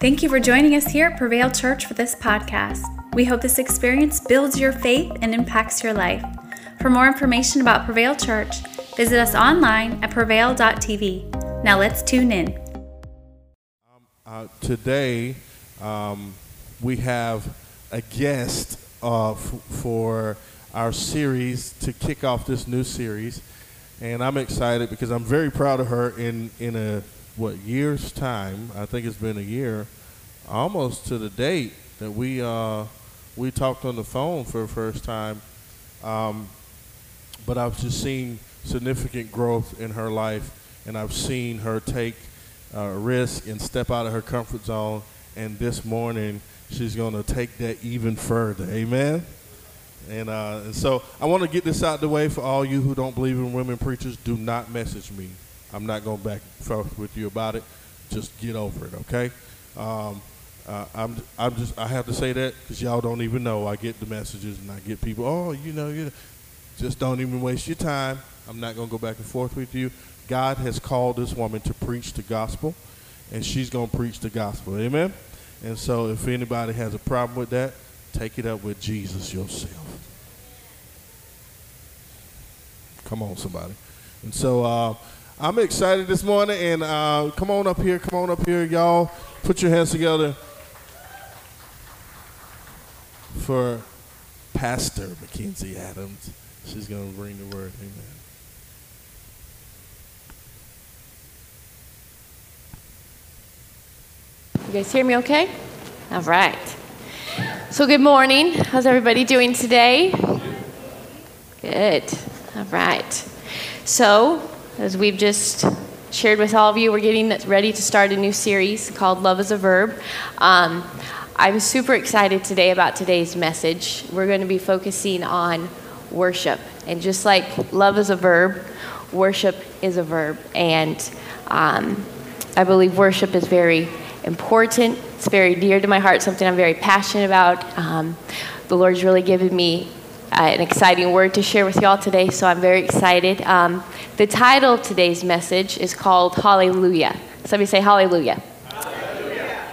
Thank you for joining us here at Prevail Church for this podcast. We hope this experience builds your faith and impacts your life. For more information about Prevail Church, visit us online at prevail.tv. Now let's tune in. Uh, today, um, we have a guest uh, f- for our series to kick off this new series, and I'm excited because I'm very proud of her. In in a what year's time? I think it's been a year, almost to the date that we uh, we talked on the phone for the first time. Um, but I've just seen significant growth in her life, and I've seen her take uh, risk and step out of her comfort zone. And this morning, she's going to take that even further. Amen. And, uh, and so I want to get this out the way for all you who don't believe in women preachers. Do not message me. I'm not going back and forth with you about it. Just get over it, okay? Um, uh, I'm, I'm just, I have to say that because y'all don't even know. I get the messages and I get people, oh, you know, you just don't even waste your time. I'm not going to go back and forth with you. God has called this woman to preach the gospel, and she's going to preach the gospel. Amen? And so if anybody has a problem with that, take it up with Jesus yourself. Come on, somebody. And so uh, I'm excited this morning, and uh, come on up here, come on up here, y'all. Put your hands together for Pastor Mackenzie Adams. She's going to bring the word. Amen. You guys hear me okay? All right. So, good morning. How's everybody doing today? Good. All right. So, as we've just shared with all of you, we're getting ready to start a new series called Love is a Verb. Um, I'm super excited today about today's message. We're going to be focusing on worship. And just like love is a verb, worship is a verb. And um, I believe worship is very important. It's very dear to my heart, something I'm very passionate about. Um, the Lord's really given me an exciting word to share with y'all today, so I'm very excited. Um, the title of today's message is called Hallelujah. Somebody say Hallelujah. Hallelujah.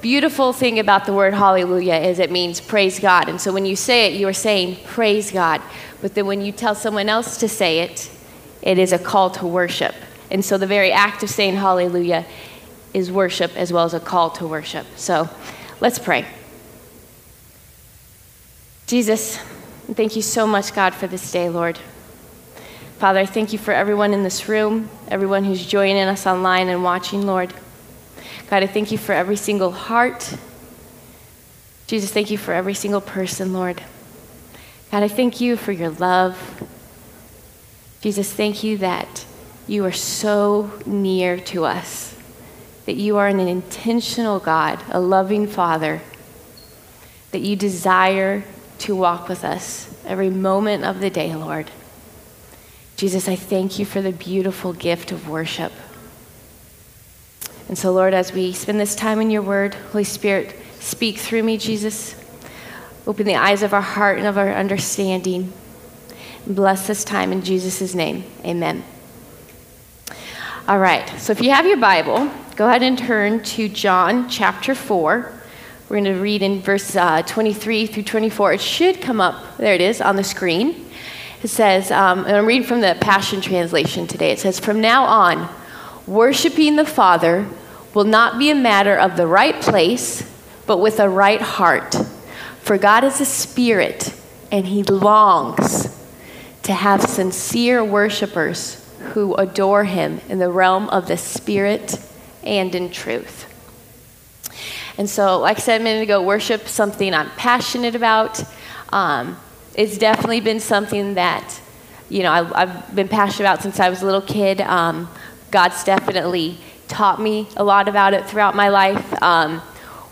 Beautiful thing about the word hallelujah is it means praise God. And so when you say it, you are saying praise God. But then when you tell someone else to say it, it is a call to worship. And so the very act of saying hallelujah is worship as well as a call to worship. So let's pray. Jesus, thank you so much, God, for this day, Lord. Father, I thank you for everyone in this room, everyone who's joining us online and watching, Lord. God, I thank you for every single heart. Jesus, thank you for every single person, Lord. God, I thank you for your love. Jesus, thank you that you are so near to us, that you are an intentional God, a loving Father, that you desire to walk with us every moment of the day, Lord. Jesus, I thank you for the beautiful gift of worship. And so, Lord, as we spend this time in your word, Holy Spirit, speak through me, Jesus. Open the eyes of our heart and of our understanding. And bless this time in Jesus' name. Amen. All right, so if you have your Bible, go ahead and turn to John chapter 4. We're going to read in verse uh, 23 through 24. It should come up, there it is, on the screen. It says, um, and I'm reading from the Passion Translation today. It says, From now on, worshiping the Father will not be a matter of the right place, but with a right heart. For God is a spirit, and he longs to have sincere worshipers who adore him in the realm of the spirit and in truth. And so, like I said a minute ago, worship something I'm passionate about. Um, it's definitely been something that, you know, I, have been passionate about since I was a little kid. Um, God's definitely taught me a lot about it throughout my life. Um,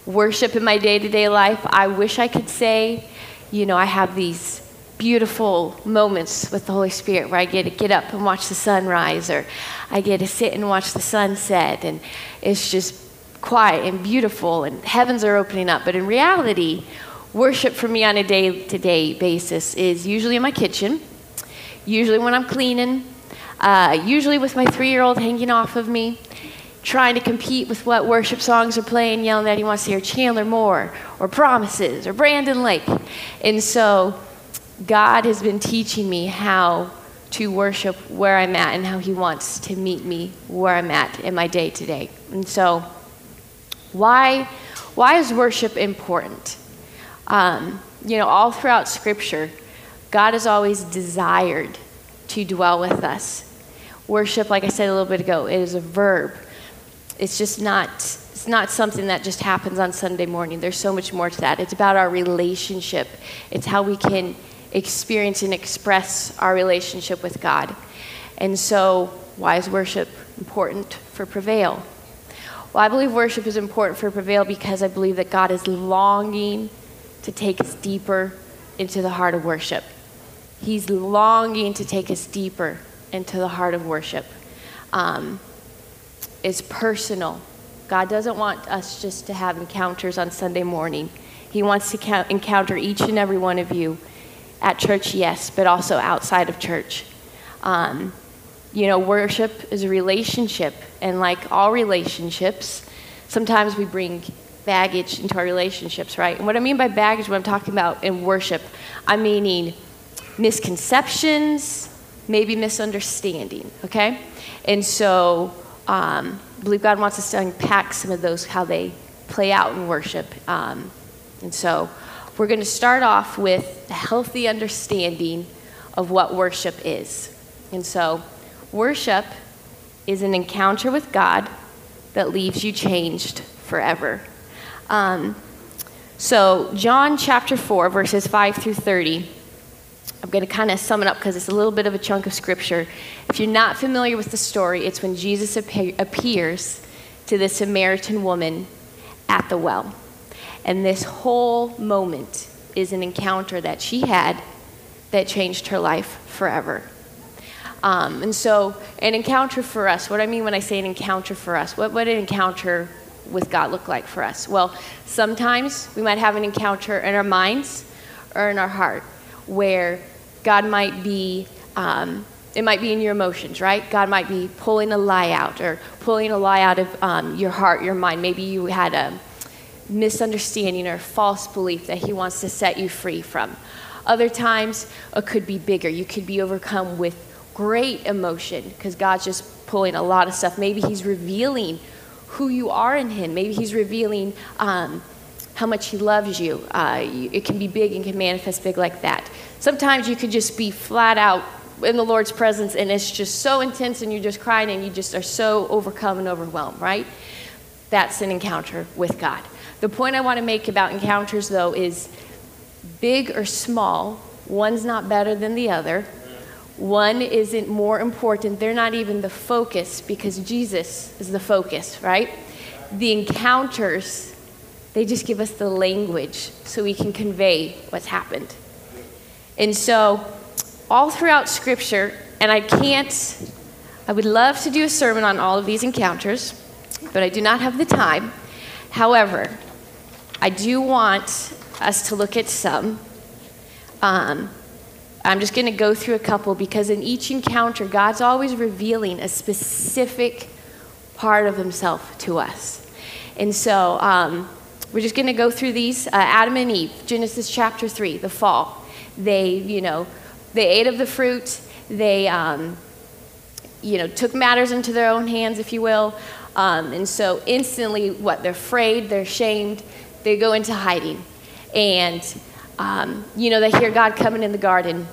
worship in my day to day life, I wish I could say, you know, I have these beautiful moments with the Holy Spirit where I get to get up and watch the sunrise, or I get to sit and watch the sunset, and it's just quiet and beautiful, and heavens are opening up. But in reality, worship for me on a day to day basis is usually in my kitchen, usually when I'm cleaning, uh, usually with my three year old hanging off of me. trying to compete with what worship songs are playing, yelling that he wants to hear Chandler Moore or Promises or Brandon Lake. And so God has been teaching me how to worship where I'm at and how he wants to meet me where I'm at in my day to day. And so, why, why is worship important? Um, you know, all throughout Scripture, God has always desired to dwell with us. Worship, like I said a little bit ago, it is a verb. It's just not it's not something that just happens on Sunday morning. There's so much more to that. It's about our relationship. It's how we can experience and express our relationship with God. And so, why is worship important for Prevail? Well, I believe worship is important for Prevail because I believe that God is longing to take us deeper into the heart of worship. He's longing to take us deeper into the heart of worship. Um, it's personal. God doesn't want us just to have encounters on Sunday morning. He wants to count, encounter each and every one of you at church, yes, but also outside of church. Um, you know, worship is a relationship, and like all relationships, sometimes we bring baggage into our relationships, right? And what I mean by baggage, what I'm talking about in worship, I'm meaning misconceptions, maybe misunderstanding, okay? And so um, I believe God wants us to unpack some of those, how they play out in worship. Um, and so we're going to start off with a healthy understanding of what worship is. And so, worship is an encounter with God that leaves you changed forever. Um, so, John chapter 4, verses 5 through 30. I'm going to kind of sum it up because it's a little bit of a chunk of scripture. If you're not familiar with the story, it's when Jesus appears to the Samaritan woman at the well. And this whole moment is an encounter that she had that changed her life forever. Um, and so, an encounter for us, what I mean when I say an encounter for us, what would an encounter with God look like for us? Well, sometimes we might have an encounter in our minds or in our heart where God might be, um, it might be in your emotions, right? God might be pulling a lie out or pulling a lie out of um, your heart, your mind. Maybe you had a misunderstanding or false belief that He wants to set you free from. Other times, it could be bigger. You could be overcome with great emotion because God's just pulling a lot of stuff. Maybe He's revealing who you are in Him. Maybe He's revealing um, how much He loves you. Uh, it can be big and can manifest big like that. Sometimes you could just be flat out in the Lord's presence and it's just so intense and you're just crying and you just are so overcome and overwhelmed, right? That's an encounter with God. The point I want to make about encounters, though, is big or small, one's not better than the other. One isn't more important. They're not even the focus because Jesus is the focus, right? The encounters, they just give us the language so we can convey what's happened. And so, all throughout Scripture, and I can't, I would love to do a sermon on all of these encounters, but I do not have the time. However, I do want us to look at some. Um, I'm just going to go through a couple because in each encounter, God's always revealing a specific part of Himself to us. And so um, we're just going to go through these. Uh, Adam and Eve, Genesis chapter 3, the fall. They, you know, they ate of the fruit. They, um, you know, took matters into their own hands, if you will. Um, and so instantly, what? They're afraid, they're shamed, they go into hiding. And, um, you know, they hear God coming in the garden.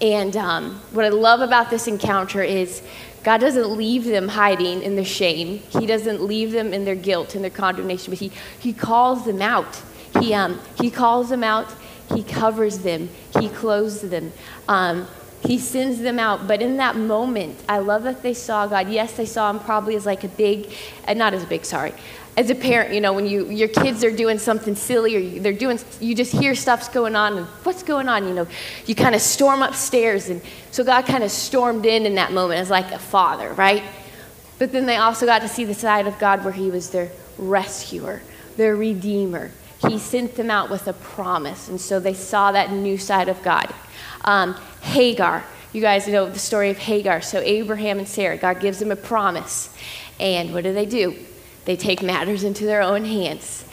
And um, what I love about this encounter is God doesn't leave them hiding in their shame. He doesn't leave them in their guilt and their condemnation, but He, he calls them out. He, um, he calls them out. He covers them. He clothes them. Um, he sends them out. But in that moment, I love that they saw God. Yes, they saw him probably as like a big, uh, not as big, sorry, as a parent, you know, when you, your kids are doing something silly or they're doing, you just hear stuff's going on and what's going on, you know, you kind of storm upstairs. And so God kind of stormed in in that moment as like a father, right? But then they also got to see the side of God where he was their rescuer, their redeemer. He sent them out with a promise. And so they saw that new side of God. Um, Hagar, you guys know the story of Hagar. So Abraham and Sarah, God gives them a promise. And what do they do? They take matters into their own hands.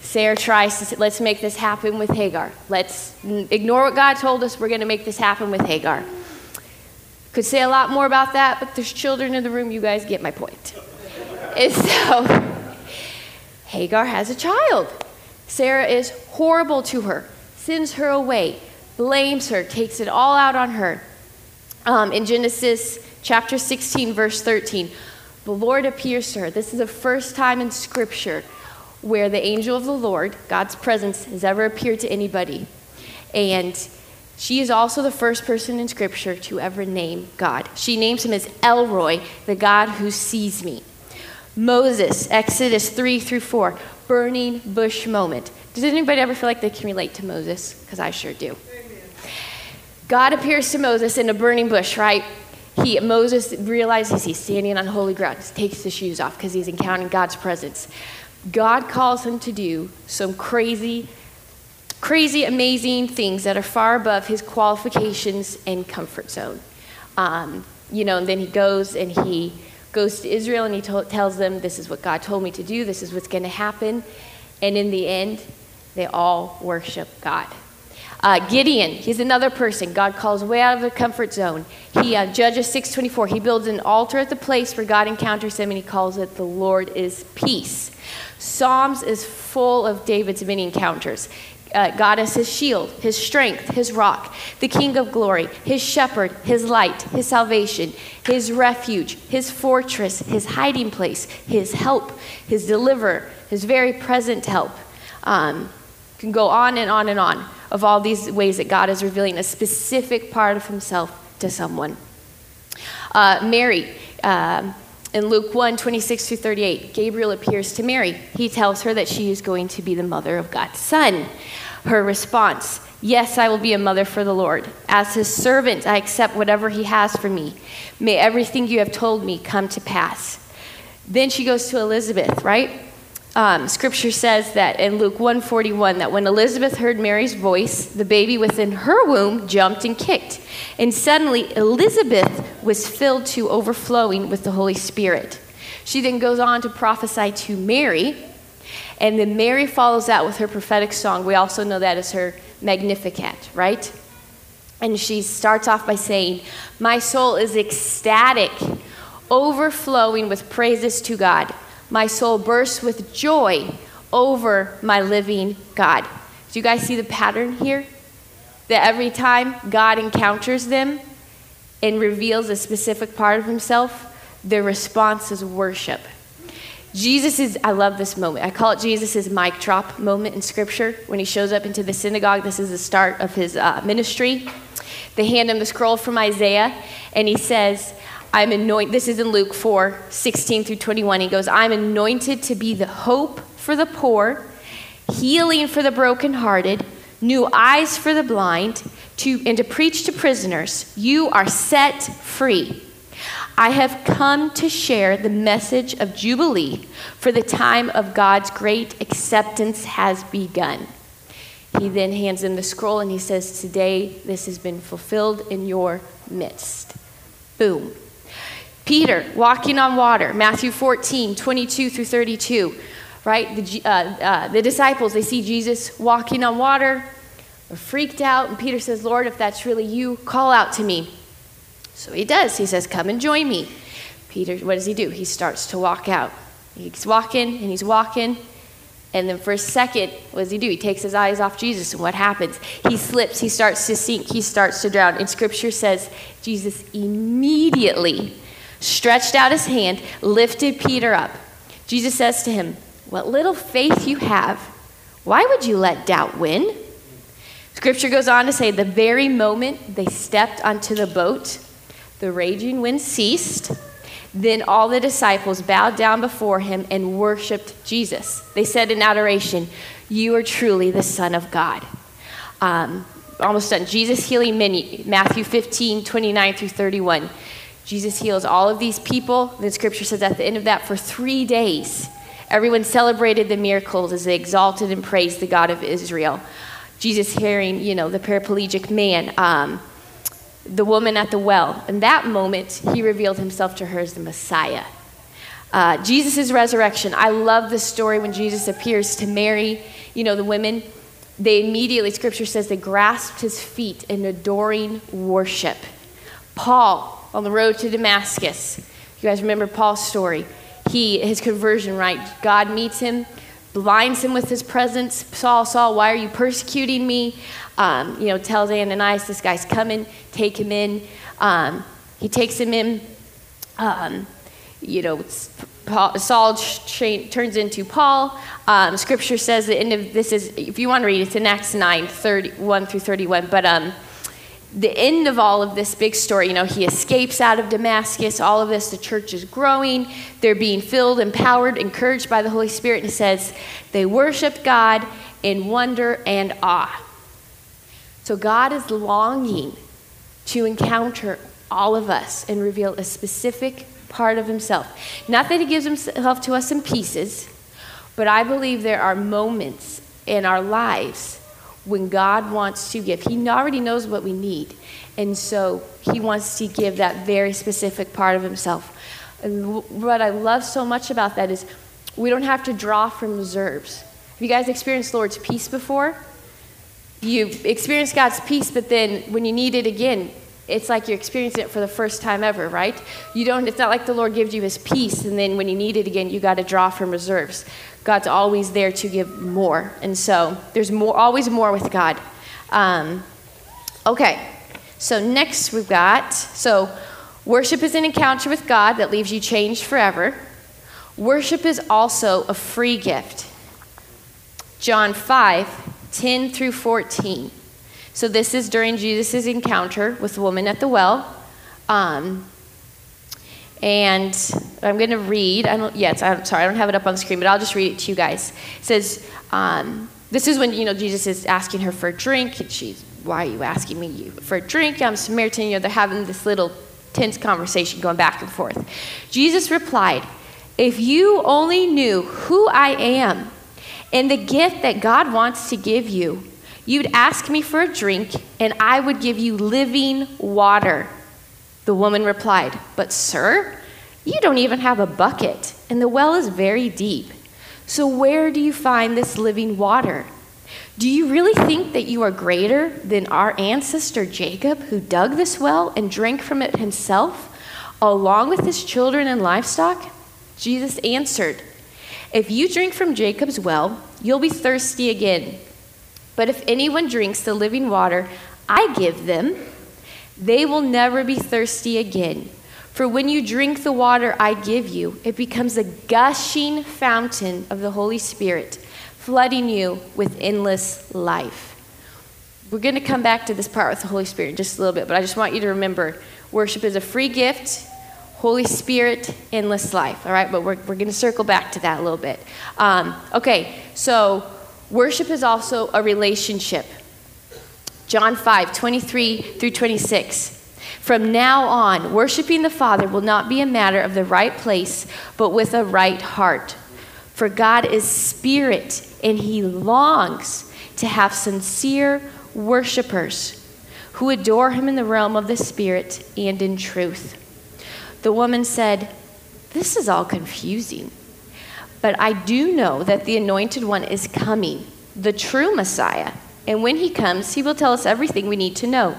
Sarah tries to say, let's make this happen with Hagar. Let's ignore what God told us. We're going to make this happen with Hagar. Could say a lot more about that, but there's children in the room. You guys get my point. and so Hagar has a child. Sarah is horrible to her, sends her away, blames her, takes it all out on her. Um, in Genesis chapter 16, verse 13, the Lord appears to her. This is the first time in Scripture where the angel of the Lord, God's presence, has ever appeared to anybody. And she is also the first person in Scripture to ever name God. She names him as El Roi, the God who sees me. Moses, Exodus 3 through 4, burning bush moment. Does anybody ever feel like they can relate to Moses? Because I sure do. God appears to Moses in a burning bush, right? He, Moses realizes he's standing on holy ground, he takes his shoes off because he's encountering God's presence. God calls him to do some crazy, crazy, amazing things that are far above his qualifications and comfort zone. Um, you know, and then he goes and he goes to Israel and he to- tells them, This is what God told me to do, this is what's going to happen. And in the end, they all worship God. Uh, Gideon, he's another person God calls way out of the comfort zone. He uh, Judges 6:24. He builds an altar at the place where God encounters him, and he calls it "The Lord is Peace." Psalms is full of David's many encounters. Uh, God is his shield, his strength, his rock, the King of glory, his shepherd, his light, his salvation, his refuge, his fortress, his hiding place, his help, his deliverer, his very present help. Um, can go on and on and on of all these ways that God is revealing a specific part of himself to someone. Uh, Mary, um, in Luke 1 26 through 38, Gabriel appears to Mary. He tells her that she is going to be the mother of God's son. Her response, Yes, I will be a mother for the Lord. As his servant, I accept whatever he has for me. May everything you have told me come to pass. Then she goes to Elizabeth, right? Um, scripture says that in Luke 141 that when Elizabeth heard Mary's voice, the baby within her womb jumped and kicked. And suddenly Elizabeth was filled to overflowing with the Holy Spirit. She then goes on to prophesy to Mary, and then Mary follows that with her prophetic song. We also know that as her Magnificat, right? And she starts off by saying, My soul is ecstatic, overflowing with praises to God. My soul bursts with joy over my living God. Do you guys see the pattern here? That every time God encounters them and reveals a specific part of himself, their response is worship. Jesus is, I love this moment. I call it Jesus' mic drop moment in Scripture. When he shows up into the synagogue, this is the start of his uh, ministry. They hand him the scroll from Isaiah, and he says, I'm anointed. This is in Luke 4 16 through 21. He goes, I'm anointed to be the hope for the poor, healing for the brokenhearted, new eyes for the blind, to, and to preach to prisoners, you are set free. I have come to share the message of Jubilee, for the time of God's great acceptance has begun. He then hands him the scroll and he says, Today this has been fulfilled in your midst. Boom. Peter walking on water, Matthew 14, 22 through 32, right? The, uh, uh, the disciples, they see Jesus walking on water, are freaked out, and Peter says, Lord, if that's really you, call out to me. So he does. He says, Come and join me. Peter, what does he do? He starts to walk out. He's walking and he's walking. And then for a second, what does he do? He takes his eyes off Jesus, and what happens? He slips, he starts to sink, he starts to drown. And scripture says Jesus immediately stretched out his hand, lifted Peter up. Jesus says to him, What little faith you have, why would you let doubt win? Scripture goes on to say, The very moment they stepped onto the boat, the raging wind ceased. Then all the disciples bowed down before him and worshiped Jesus. They said in adoration, You are truly the Son of God. Um, almost done. Jesus healing many, Matthew 15, 29 through 31. Jesus heals all of these people. The scripture says at the end of that, for three days, everyone celebrated the miracles as they exalted and praised the God of Israel. Jesus hearing, you know, the paraplegic man, um, the woman at the well. In that moment, he revealed himself to her as the Messiah. Uh, Jesus' resurrection. I love the story when Jesus appears to Mary, you know, the women. They immediately, scripture says, they grasped his feet in adoring worship. Paul, on the road to Damascus, you guys remember Paul's story? He, his conversion, right? God meets him, blinds him with his presence. Saul, Saul, why are you persecuting me? Um, you know, tells Ananias, this guy's coming, take him in. Um, he takes him in. Um, you know, Paul, Saul turns into Paul. Um, scripture says the end of this is, if you want to read it, it's in Acts 9, 31 through 31. But um, the end of all of this big story, you know, he escapes out of Damascus, all of this, the church is growing, they're being filled, empowered, encouraged by the Holy Spirit. And says, they worshiped God in wonder and awe. So God is longing to encounter all of us and reveal a specific part of himself. Not that he gives himself to us in pieces, but I believe there are moments in our lives when God wants to give. He already knows what we need. And so he wants to give that very specific part of himself. And what I love so much about that is we don't have to draw from reserves. Have you guys experienced the Lord's peace before? You've experienced God's peace, but then when you need it again, it's like you're experiencing it for the first time ever, right? You don't, it's not like the Lord gives you his peace, and then when you need it again, you got to draw from reserves. God's always there to give more. And so there's more, always more with God. Um, okay, so next we've got, so worship is an encounter with God that leaves you changed forever. Worship is also a free gift. John 5, 10 through 14. So this is during Jesus' encounter with the woman at the well. Um, and I'm going to read. I don't. Yes, I'm sorry. I don't have it up on the screen, but I'll just read it to you guys. It says, um, "This is when you know Jesus is asking her for a drink, and she's, why are you asking me for a drink? I'm Samaritan." You know, they're having this little tense conversation going back and forth. Jesus replied, "If you only knew who I am and the gift that God wants to give you." You'd ask me for a drink, and I would give you living water. The woman replied, But, sir, you don't even have a bucket, and the well is very deep. So, where do you find this living water? Do you really think that you are greater than our ancestor Jacob, who dug this well and drank from it himself, along with his children and livestock? Jesus answered, If you drink from Jacob's well, you'll be thirsty again. But if anyone drinks the living water I give them, they will never be thirsty again. For when you drink the water I give you, it becomes a gushing fountain of the Holy Spirit, flooding you with endless life. We're going to come back to this part with the Holy Spirit in just a little bit, but I just want you to remember worship is a free gift, Holy Spirit, endless life. All right, but we're, we're going to circle back to that a little bit. Um, okay, so Worship is also a relationship. John 5, 23 through 26. From now on, worshiping the Father will not be a matter of the right place, but with a right heart. For God is spirit, and he longs to have sincere worshipers who adore him in the realm of the Spirit and in truth. The woman said, This is all confusing. But I do know that the anointed one is coming, the true Messiah. And when he comes, he will tell us everything we need to know.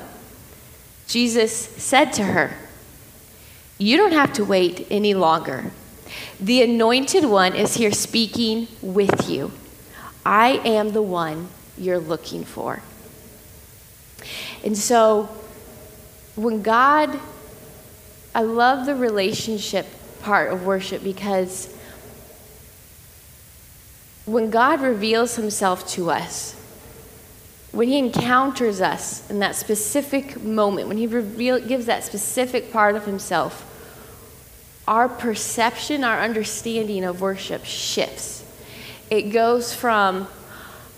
Jesus said to her, You don't have to wait any longer. The anointed one is here speaking with you. I am the one you're looking for. And so, when God, I love the relationship part of worship because when God reveals himself to us, when he encounters us in that specific moment, when he reveal, gives that specific part of himself, our perception, our understanding of worship shifts. It goes from,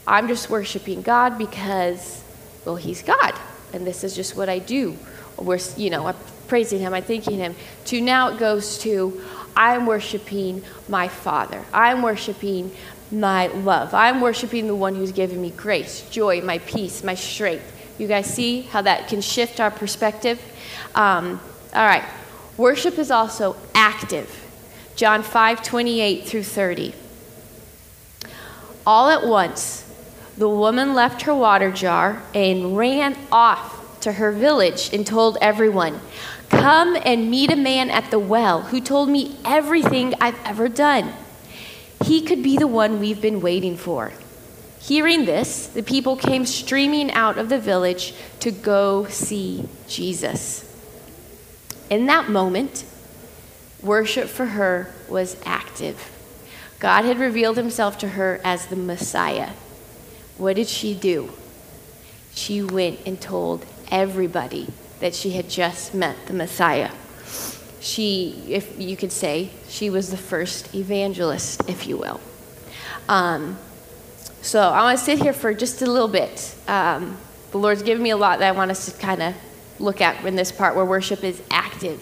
I'm just worshiping God because, well, he's God, and this is just what I do. We're, you know, I'm praising him, I'm thanking him, to now it goes to, I'm worshiping my Father. I'm worshiping my love. I'm worshiping the one who's given me grace, joy, my peace, my strength. You guys see how that can shift our perspective? Um, all right. Worship is also active. John 5 28 through 30. All at once, the woman left her water jar and ran off to her village and told everyone, Come and meet a man at the well who told me everything I've ever done. He could be the one we've been waiting for. Hearing this, the people came streaming out of the village to go see Jesus. In that moment, worship for her was active. God had revealed himself to her as the Messiah. What did she do? She went and told everybody that she had just met the Messiah. She, if you could say, she was the first evangelist, if you will. Um, so I want to sit here for just a little bit. Um, the Lord's given me a lot that I want us to kind of look at in this part where worship is active.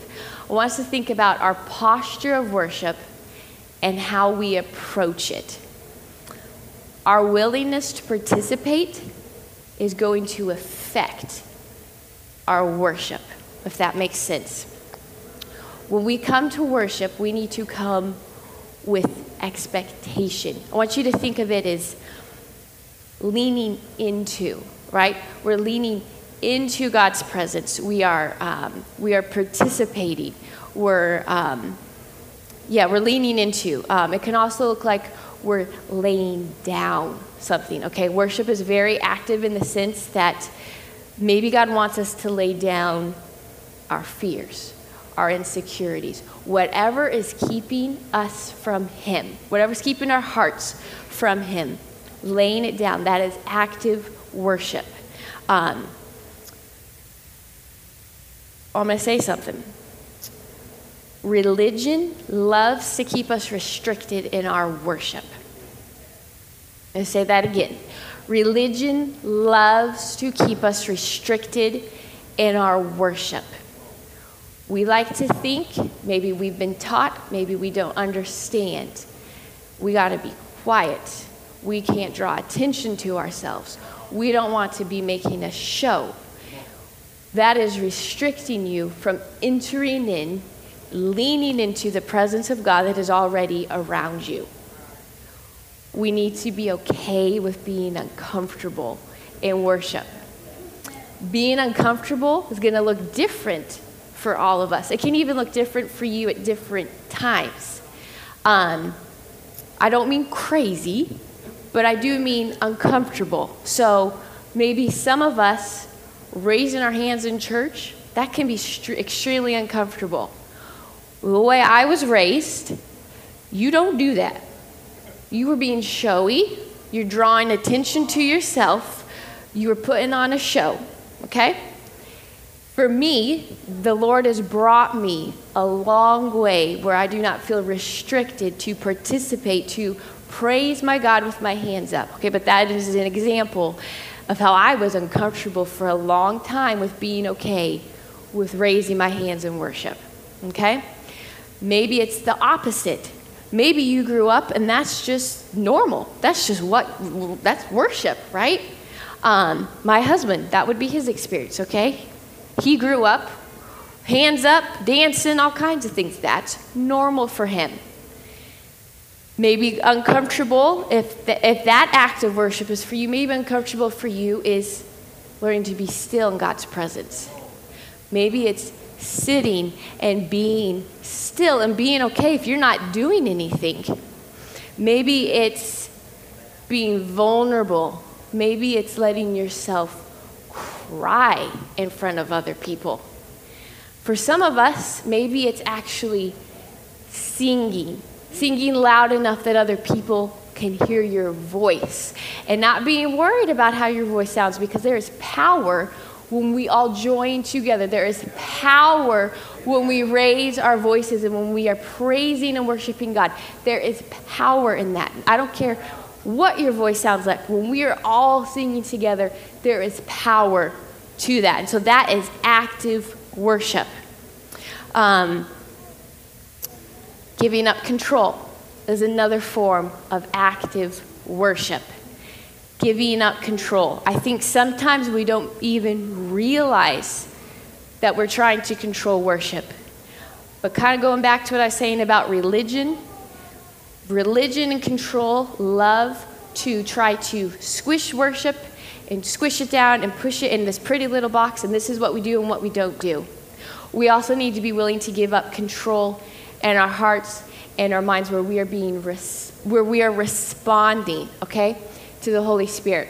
I want us to think about our posture of worship and how we approach it. Our willingness to participate is going to affect our worship, if that makes sense. When we come to worship, we need to come with expectation. I want you to think of it as leaning into, right? We're leaning into God's presence. We are, um, we are participating. We're, um, yeah, we're leaning into. Um, it can also look like we're laying down something, okay? Worship is very active in the sense that maybe God wants us to lay down our fears, our insecurities, whatever is keeping us from Him, whatever's keeping our hearts from Him laying it down. That is active worship. Um, I'm going to say something. Religion loves to keep us restricted in our worship. I say that again. Religion loves to keep us restricted in our worship. We like to think, maybe we've been taught, maybe we don't understand. We got to be quiet we can't draw attention to ourselves. We don't want to be making a show. That is restricting you from entering in, leaning into the presence of God that is already around you. We need to be okay with being uncomfortable in worship. Being uncomfortable is going to look different for all of us. It can even look different for you at different times. Um, I don't mean crazy, but I do mean uncomfortable. So maybe some of us raising our hands in church, that can be extremely uncomfortable. The way I was raised, you don't do that. You were being showy, you're drawing attention to yourself, you were putting on a show, okay? For me, the Lord has brought me a long way where I do not feel restricted to participate, to praise my God with my hands up. Okay, but that is an example of how I was uncomfortable for a long time with being okay with raising my hands in worship. Okay? Maybe it's the opposite. Maybe you grew up and that's just normal. That's just what, that's worship, right? Um, my husband, that would be his experience, okay? He grew up, hands up, dancing, all kinds of things. That's normal for him. Maybe uncomfortable if, the, if that act of worship is for you maybe uncomfortable for you is learning to be still in god's presence. Maybe it's sitting and being still and being okay if you're not doing anything. Maybe it's being vulnerable. Maybe it's letting yourself cry in front of other people for some of us maybe it's actually singing singing loud enough that other people can hear your voice and not being worried about how your voice sounds because there is power when we all join together. There is power when we raise our voices and when we are praising and worshiping God. There is power in that. I don't care what your voice sounds like. When we are all singing together, there is power to that. And so that is active worship. Um, Giving up control is another form of active worship. Giving up control. I think sometimes we don't even realize that we're trying to control worship. But kind of going back to what I was saying about religion, religion and control love to try to squish worship and squish it down and push it in this pretty little box, and this is what we do and what we don't do. We also need to be willing to give up control in our hearts and our minds where we are being res- where we are responding, okay, to the Holy Spirit.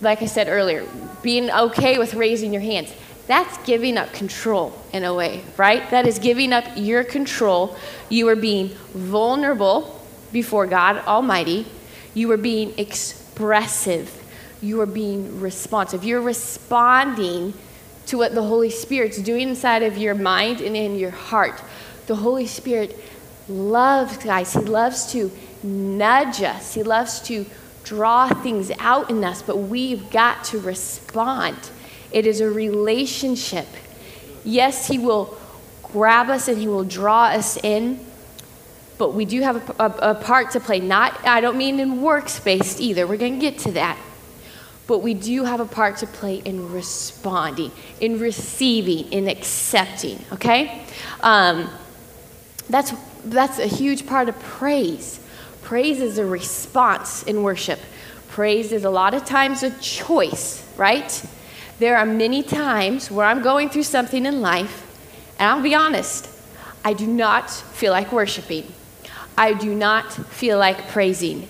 Like I said earlier, being okay with raising your hands. That's giving up control in a way, right? That is giving up your control. You are being vulnerable before God Almighty. You are being expressive. You are being responsive. You're responding to what the Holy Spirit's doing inside of your mind and in your heart. The Holy Spirit loves, guys, He loves to nudge us, He loves to draw things out in us, but we've got to respond. It is a relationship. Yes, He will grab us and He will draw us in, but we do have a, a, a part to play. Not, I don't mean in works based either. We're going to get to that. But we do have a part to play in responding, in receiving, in accepting, okay? Um, that's, that's a huge part of praise. Praise is a response in worship. Praise is a lot of times a choice, right? There are many times where I'm going through something in life, and I'll be honest, I do not feel like worshiping. I do not feel like praising.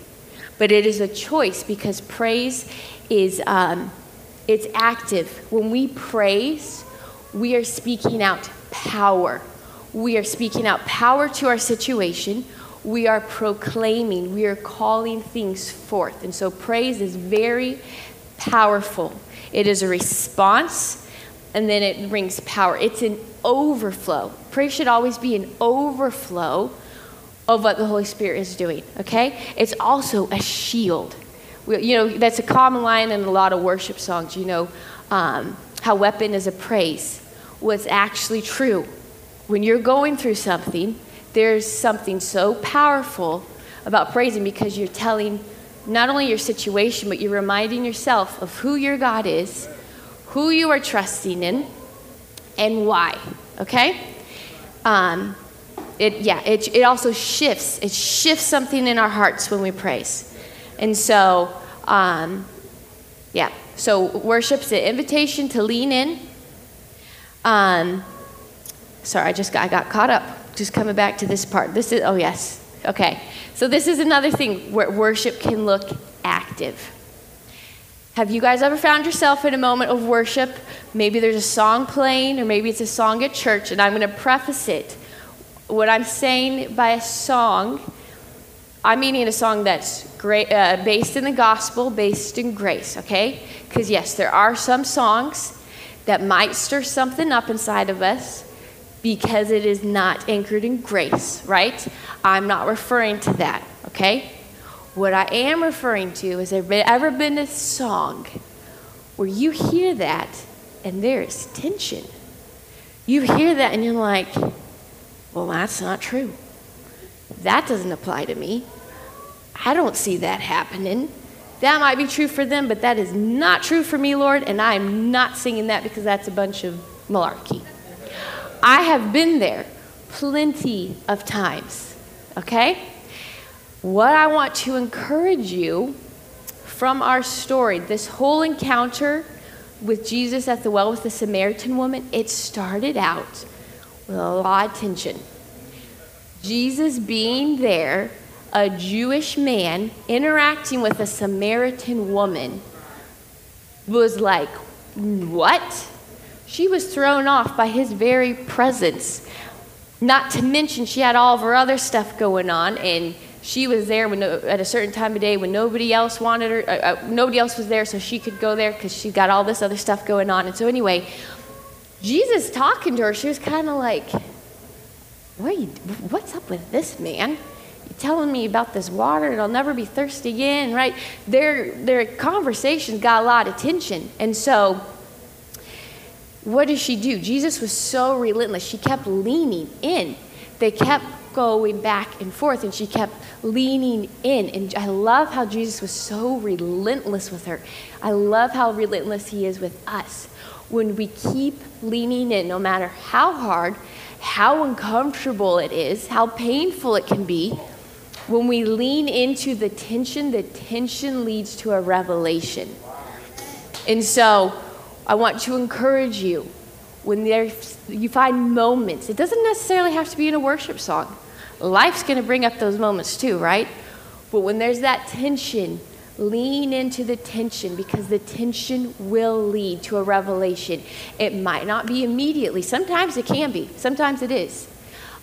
But it is a choice because praise is um, it's active. When we praise, we are speaking out power. We are speaking out power to our situation. We are proclaiming, we are calling things forth. And so praise is very powerful. It is a response, and then it brings power. It's an overflow. Praise should always be an overflow of what the Holy Spirit is doing, okay? It's also a shield. We, you know, that's a common line in a lot of worship songs, you know, um, how weapon is a praise. Was actually true. When you're going through something, there's something so powerful about praising because you're telling not only your situation, but you're reminding yourself of who your God is, who you are trusting in, and why. Okay? Um, it, yeah, it, it also shifts. It shifts something in our hearts when we praise. And so, um, yeah, so worship's an invitation to lean in. Um, sorry, I just got, I got caught up. Just coming back to this part. This is, oh, yes. Okay. So, this is another thing where worship can look active. Have you guys ever found yourself in a moment of worship? Maybe there's a song playing, or maybe it's a song at church, and I'm going to preface it. What I'm saying by a song, I'm meaning a song that's great, uh, based in the gospel, based in grace, okay? Because, yes, there are some songs that might stir something up inside of us because it is not anchored in grace, right? I'm not referring to that, okay? What I am referring to is there ever been a song where you hear that and there is tension? You hear that and you're like, well, that's not true. That doesn't apply to me. I don't see that happening. That might be true for them, but that is not true for me, Lord, and I am not singing that because that's a bunch of malarkey. I have been there plenty of times, okay? What I want to encourage you from our story, this whole encounter with Jesus at the well with the Samaritan woman, it started out with a lot of tension. Jesus being there, a Jewish man interacting with a Samaritan woman, was like, What? She was thrown off by his very presence. Not to mention, she had all of her other stuff going on, and she was there when, at a certain time of day when nobody else wanted her. Uh, uh, nobody else was there, so she could go there because she got all this other stuff going on. And so, anyway, Jesus talking to her, she was kind of like, what you, What's up with this man? You're telling me about this water and I'll never be thirsty again, right? Their, their conversation got a lot of tension. And so, what does she do? Jesus was so relentless. She kept leaning in. They kept going back and forth, and she kept leaning in. And I love how Jesus was so relentless with her. I love how relentless he is with us when we keep leaning in, no matter how hard, how uncomfortable it is, how painful it can be. When we lean into the tension, the tension leads to a revelation. And so I want to encourage you when there's, you find moments, it doesn't necessarily have to be in a worship song. Life's going to bring up those moments too, right? But when there's that tension, lean into the tension because the tension will lead to a revelation. It might not be immediately. Sometimes it can be, sometimes it is.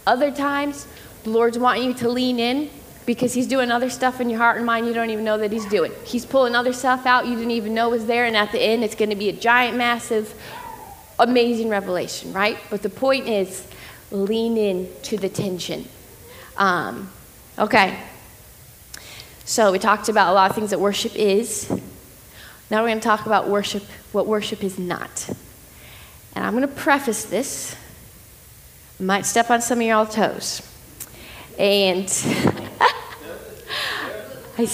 Other times, the Lord's wanting you to lean in because He's doing other stuff in your heart and mind you don't even know that He's doing. He's pulling other stuff out you didn't even know was there, and at the end, it's going to be a giant, massive, amazing revelation, right? But the point is, lean in to the tension. Um, okay. So we talked about a lot of things that worship is. Now we're going to talk about worship, what worship is not. And I'm going to preface this. Might step on some of y'all toes. And I,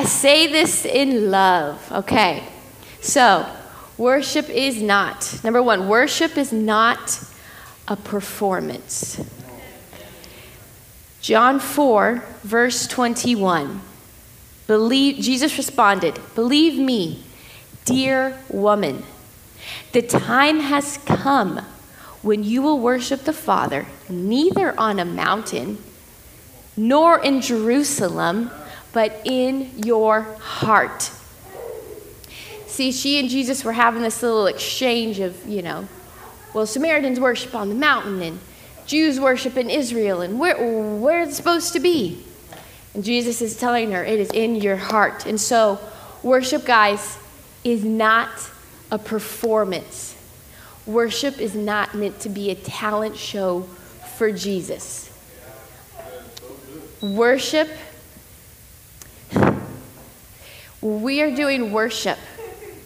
I say this in love, okay? So, worship is not, number one, worship is not a performance. John 4, verse 21. Believe, Jesus responded, Believe me, dear woman, the time has come when you will worship the Father neither on a mountain nor in Jerusalem, but in your heart. See, she and Jesus were having this little exchange of, you know, well, Samaritans worship on the mountain and Jews worship in Israel, and where, where it's supposed to be. And Jesus is telling her, it is in your heart. And so, worship, guys, is not a performance. Worship is not meant to be a talent show for Jesus. Worship, we are doing worship.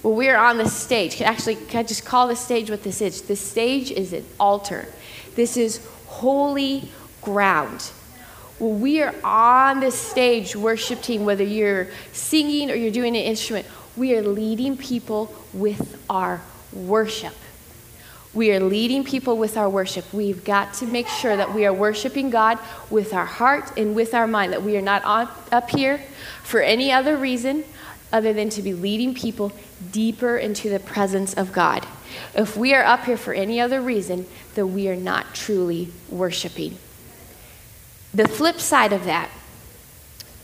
Well, we are on the stage. Actually, can I just call the stage what this is? The stage is an altar. This is holy ground. When we are on the stage, worship team, whether you're singing or you're doing an instrument, we are leading people with our worship. We are leading people with our worship. We've got to make sure that we are worshiping God with our heart and with our mind, that we are not on, up here for any other reason other than to be leading people deeper into the presence of God. If we are up here for any other reason, then we are not truly worshiping. The flip side of that,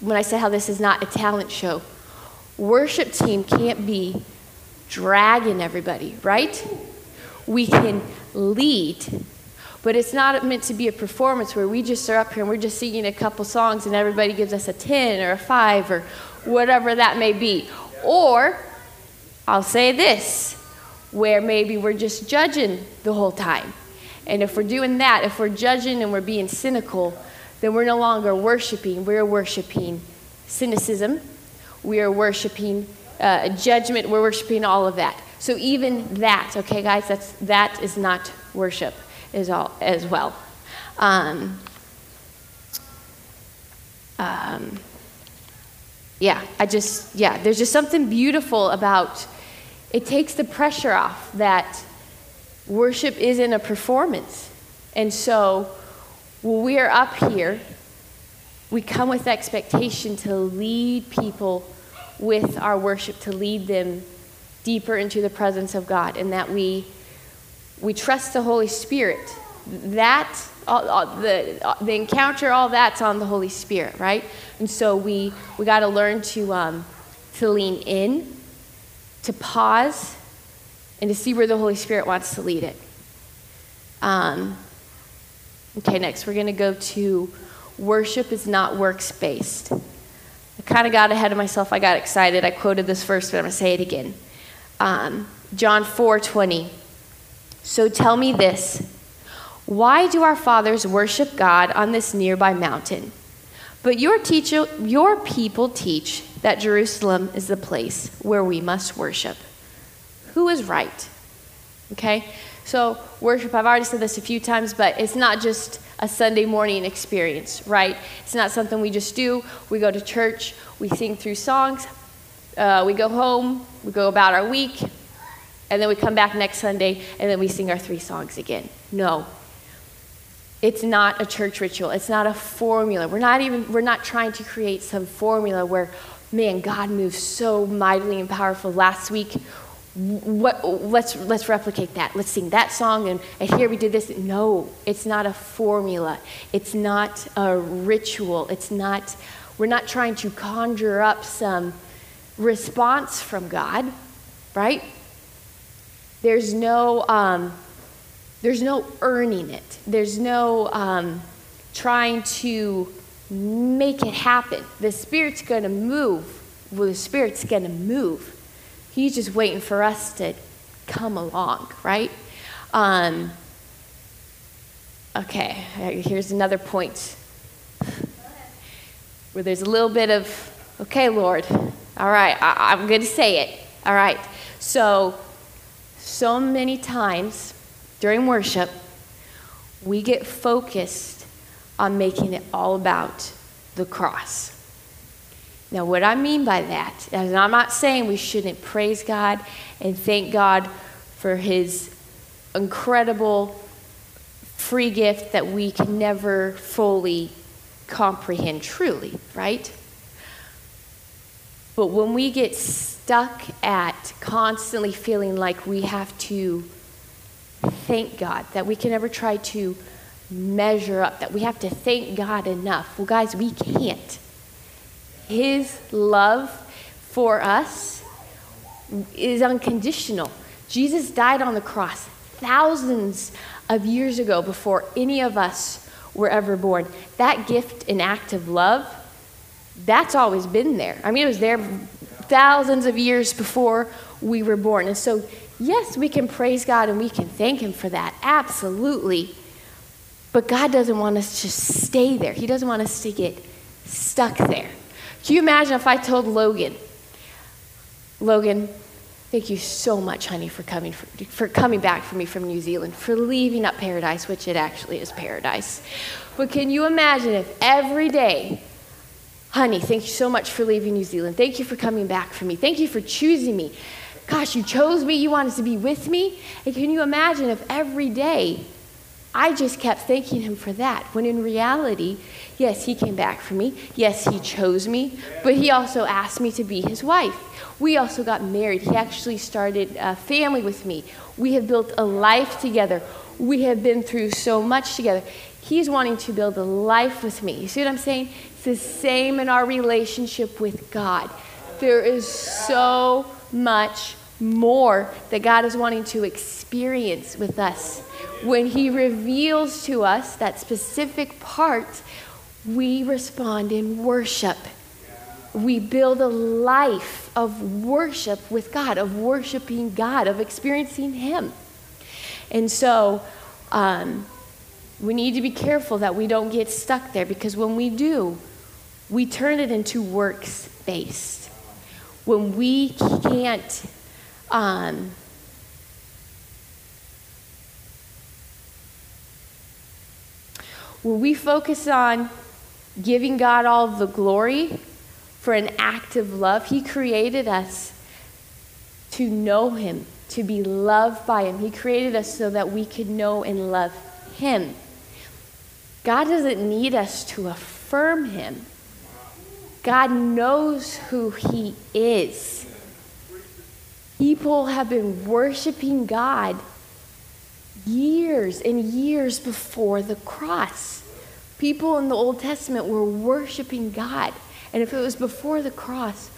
when I say how this is not a talent show, worship team can't be dragging everybody, right? We can lead, but it's not meant to be a performance where we just are up here and we're just singing a couple songs and everybody gives us a 10 or a 5 or whatever that may be. Or, I'll say this where maybe we're just judging the whole time. And if we're doing that, if we're judging and we're being cynical, then we're no longer worshiping. We're worshiping cynicism. We are worshiping uh, judgment. We're worshiping all of that. So even that, okay, guys, that's that is not worship, is all as well. Um, um, yeah, I just yeah, there's just something beautiful about it takes the pressure off that worship isn't a performance. And so when we are up here, we come with expectation to lead people with our worship, to lead them deeper into the presence of God, and that we, we trust the Holy Spirit. That, all, all, the, the encounter, all that's on the Holy Spirit, right? And so we, we got to learn to, um, to lean in to pause and to see where the Holy Spirit wants to lead it. Um, okay, next we're going to go to worship is not works based. I kind of got ahead of myself. I got excited. I quoted this first, but I'm going to say it again. Um, John 4 20. So tell me this why do our fathers worship God on this nearby mountain? But your, teacher, your people teach that Jerusalem is the place where we must worship. Who is right? Okay? So, worship, I've already said this a few times, but it's not just a Sunday morning experience, right? It's not something we just do. We go to church, we sing through songs, uh, we go home, we go about our week, and then we come back next Sunday, and then we sing our three songs again. No. It's not a church ritual. It's not a formula. We're not even we're not trying to create some formula where man, God moves so mightily and powerful. Last week, what, let's, let's replicate that. Let's sing that song, and, and here we did this. No, it's not a formula. It's not a ritual. It's not, we're not trying to conjure up some response from God, right? There's no, um, there's no earning it. There's no um, trying to make it happen. The Spirit's going to move. Well, the Spirit's going to move. He's just waiting for us to come along, right? Um, okay, here's another point where there's a little bit of, okay, Lord, all right, I, I'm going to say it. All right. So, so many times during worship, we get focused on making it all about the cross. Now, what I mean by that, and I'm not saying we shouldn't praise God and thank God for His incredible free gift that we can never fully comprehend truly, right? But when we get stuck at constantly feeling like we have to thank God, that we can never try to measure up, that we have to thank God enough, well, guys, we can't. His love for us is unconditional. Jesus died on the cross thousands of years ago before any of us were ever born. That gift and act of love, that's always been there. I mean, it was there thousands of years before we were born. And so, yes, we can praise God and we can thank Him for that. Absolutely. But God doesn't want us to stay there, He doesn't want us to get stuck there. Can you imagine if I told Logan, Logan, thank you so much, honey, for coming, for, for coming back for me from New Zealand, for leaving up paradise, which it actually is paradise. But can you imagine if every day, honey, thank you so much for leaving New Zealand. Thank you for coming back for me. Thank you for choosing me. Gosh, you chose me. You wanted to be with me. And can you imagine if every day I just kept thanking him for that. When in reality, yes, he came back for me. Yes, he chose me. But he also asked me to be his wife. We also got married. He actually started a family with me. We have built a life together. We have been through so much together. He's wanting to build a life with me. You see what I'm saying? It's the same in our relationship with God. There is so much more that God is wanting to experience with us when He reveals to us that specific part, we respond in worship. We build a life of worship with God, of worshiping God, of experiencing Him. And so, um, we need to be careful that we don't get stuck there because when we do, we turn it into works based. When we can't um, When we focus on giving God all the glory for an act of love, He created us to know Him, to be loved by Him. He created us so that we could know and love Him. God doesn't need us to affirm Him. God knows who He is. People have been worshiping God years and years before the cross. People in the Old Testament were worshiping God. And if it was before the cross,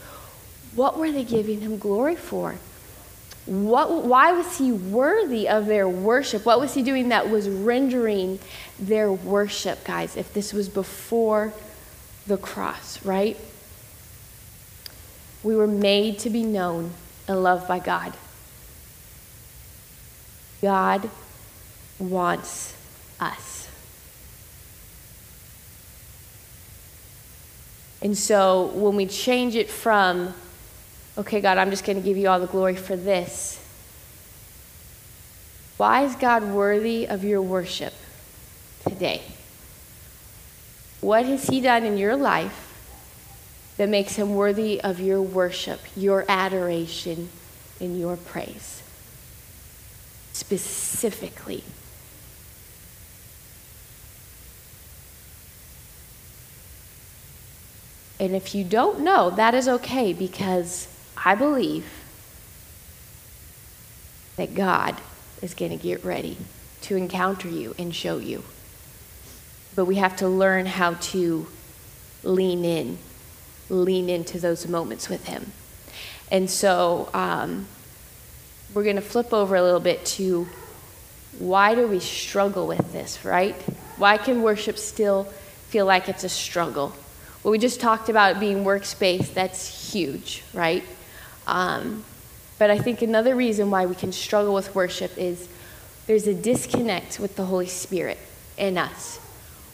what were they giving him glory for? What, why was he worthy of their worship? What was he doing that was rendering their worship, guys, if this was before the cross, right? We were made to be known and loved by God. God wants us. And so when we change it from, okay, God, I'm just going to give you all the glory for this, why is God worthy of your worship today? What has He done in your life that makes Him worthy of your worship, your adoration, and your praise? Specifically. And if you don't know, that is okay because I believe that God is going to get ready to encounter you and show you. But we have to learn how to lean in, lean into those moments with Him. And so um, we're going to flip over a little bit to why do we struggle with this, right? Why can worship still feel like it's a struggle? Well, we just talked about being works based. That's huge, right? Um, but I think another reason why we can struggle with worship is there's a disconnect with the Holy Spirit in us.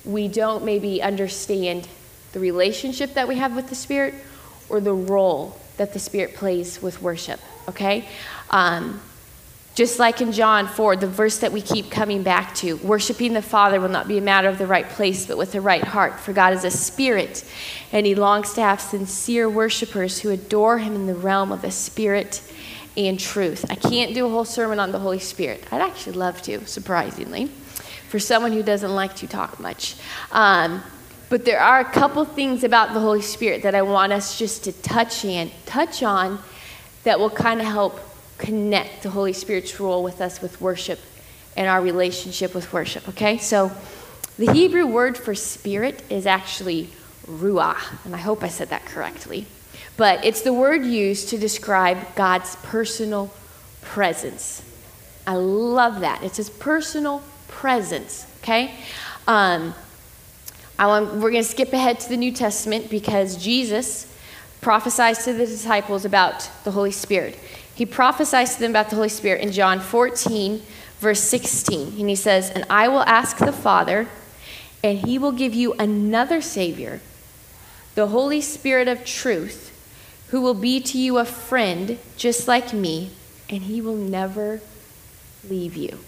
We don't maybe understand the relationship that we have with the Spirit or the role that the Spirit plays with worship, okay? Um, just like in John 4, the verse that we keep coming back to worshiping the Father will not be a matter of the right place, but with the right heart. For God is a spirit, and He longs to have sincere worshipers who adore Him in the realm of the Spirit and truth. I can't do a whole sermon on the Holy Spirit. I'd actually love to, surprisingly, for someone who doesn't like to talk much. Um, but there are a couple things about the Holy Spirit that I want us just to touch in, touch on, that will kind of help connect the Holy Spirit's role with us with worship and our relationship with worship. Okay, so the Hebrew word for spirit is actually ruach, and I hope I said that correctly. But it's the word used to describe God's personal presence. I love that. It's his personal presence, okay? Um, want, we're going to skip ahead to the New Testament because Jesus prophesies to the disciples about the Holy Spirit. He prophesies to them about the Holy Spirit in John 14, verse 16. And he says, And I will ask the Father, and he will give you another Savior, the Holy Spirit of truth who will be to you a friend just like me, and he will never leave you.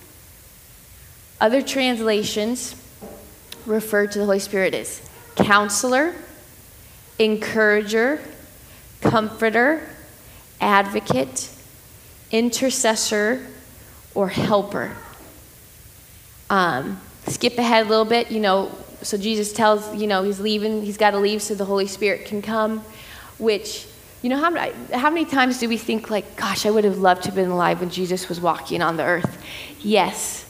Other translations refer to the Holy Spirit as counselor, encourager, comforter, advocate, intercessor, or helper. Um, skip ahead a little bit, you know, so Jesus tells, you know, he's leaving, he's got to leave so the Holy Spirit can come, which you know, how how many times do we think, like, gosh, I would have loved to have been alive when Jesus was walking on the earth? Yes.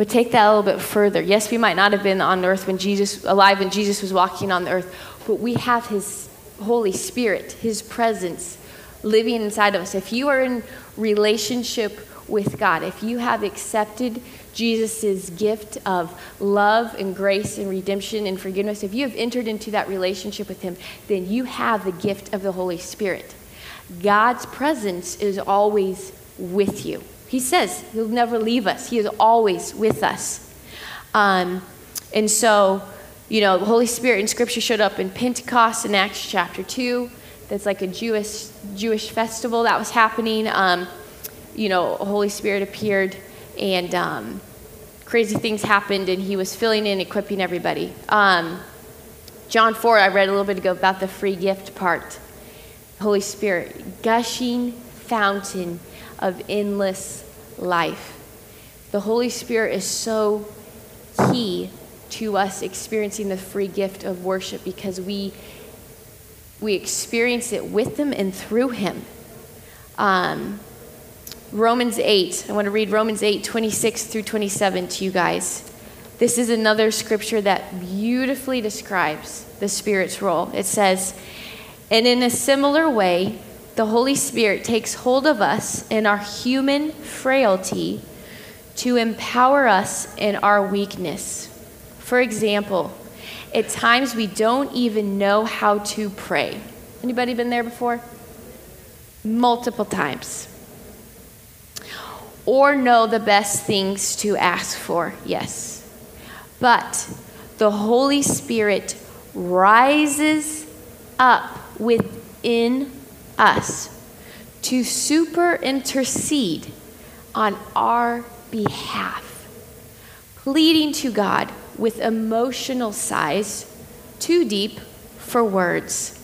But take that a little bit further. Yes, we might not have been on earth when Jesus, alive when Jesus was walking on the earth, but we have his Holy Spirit, his presence living inside of us. If you are in relationship with God, if you have accepted Jesus' gift of love and grace and redemption and forgiveness, if you have entered into that relationship with Him, then you have the gift of the Holy Spirit. God's presence is always with you. He says He'll never leave us, He is always with us. Um, and so, you know, the Holy Spirit in Scripture showed up in Pentecost in Acts chapter 2. That's like a Jewish, Jewish festival that was happening. Um, you know, Holy Spirit appeared and um, crazy things happened, and he was filling in, equipping everybody. Um, John 4, I read a little bit ago about the free gift part. Holy Spirit, gushing fountain of endless life. The Holy Spirit is so key to us experiencing the free gift of worship because we we experience it with Him and through Him. Um, Romans 8. I want to read Romans 8, 26 through 27 to you guys. This is another scripture that beautifully describes the Spirit's role. It says, And in a similar way, the Holy Spirit takes hold of us in our human frailty to empower us in our weakness. For example, at times we don't even know how to pray. Anybody been there before? Multiple times or know the best things to ask for, yes. But the Holy Spirit rises up within us to super intercede on our behalf, pleading to God with emotional sighs too deep for words.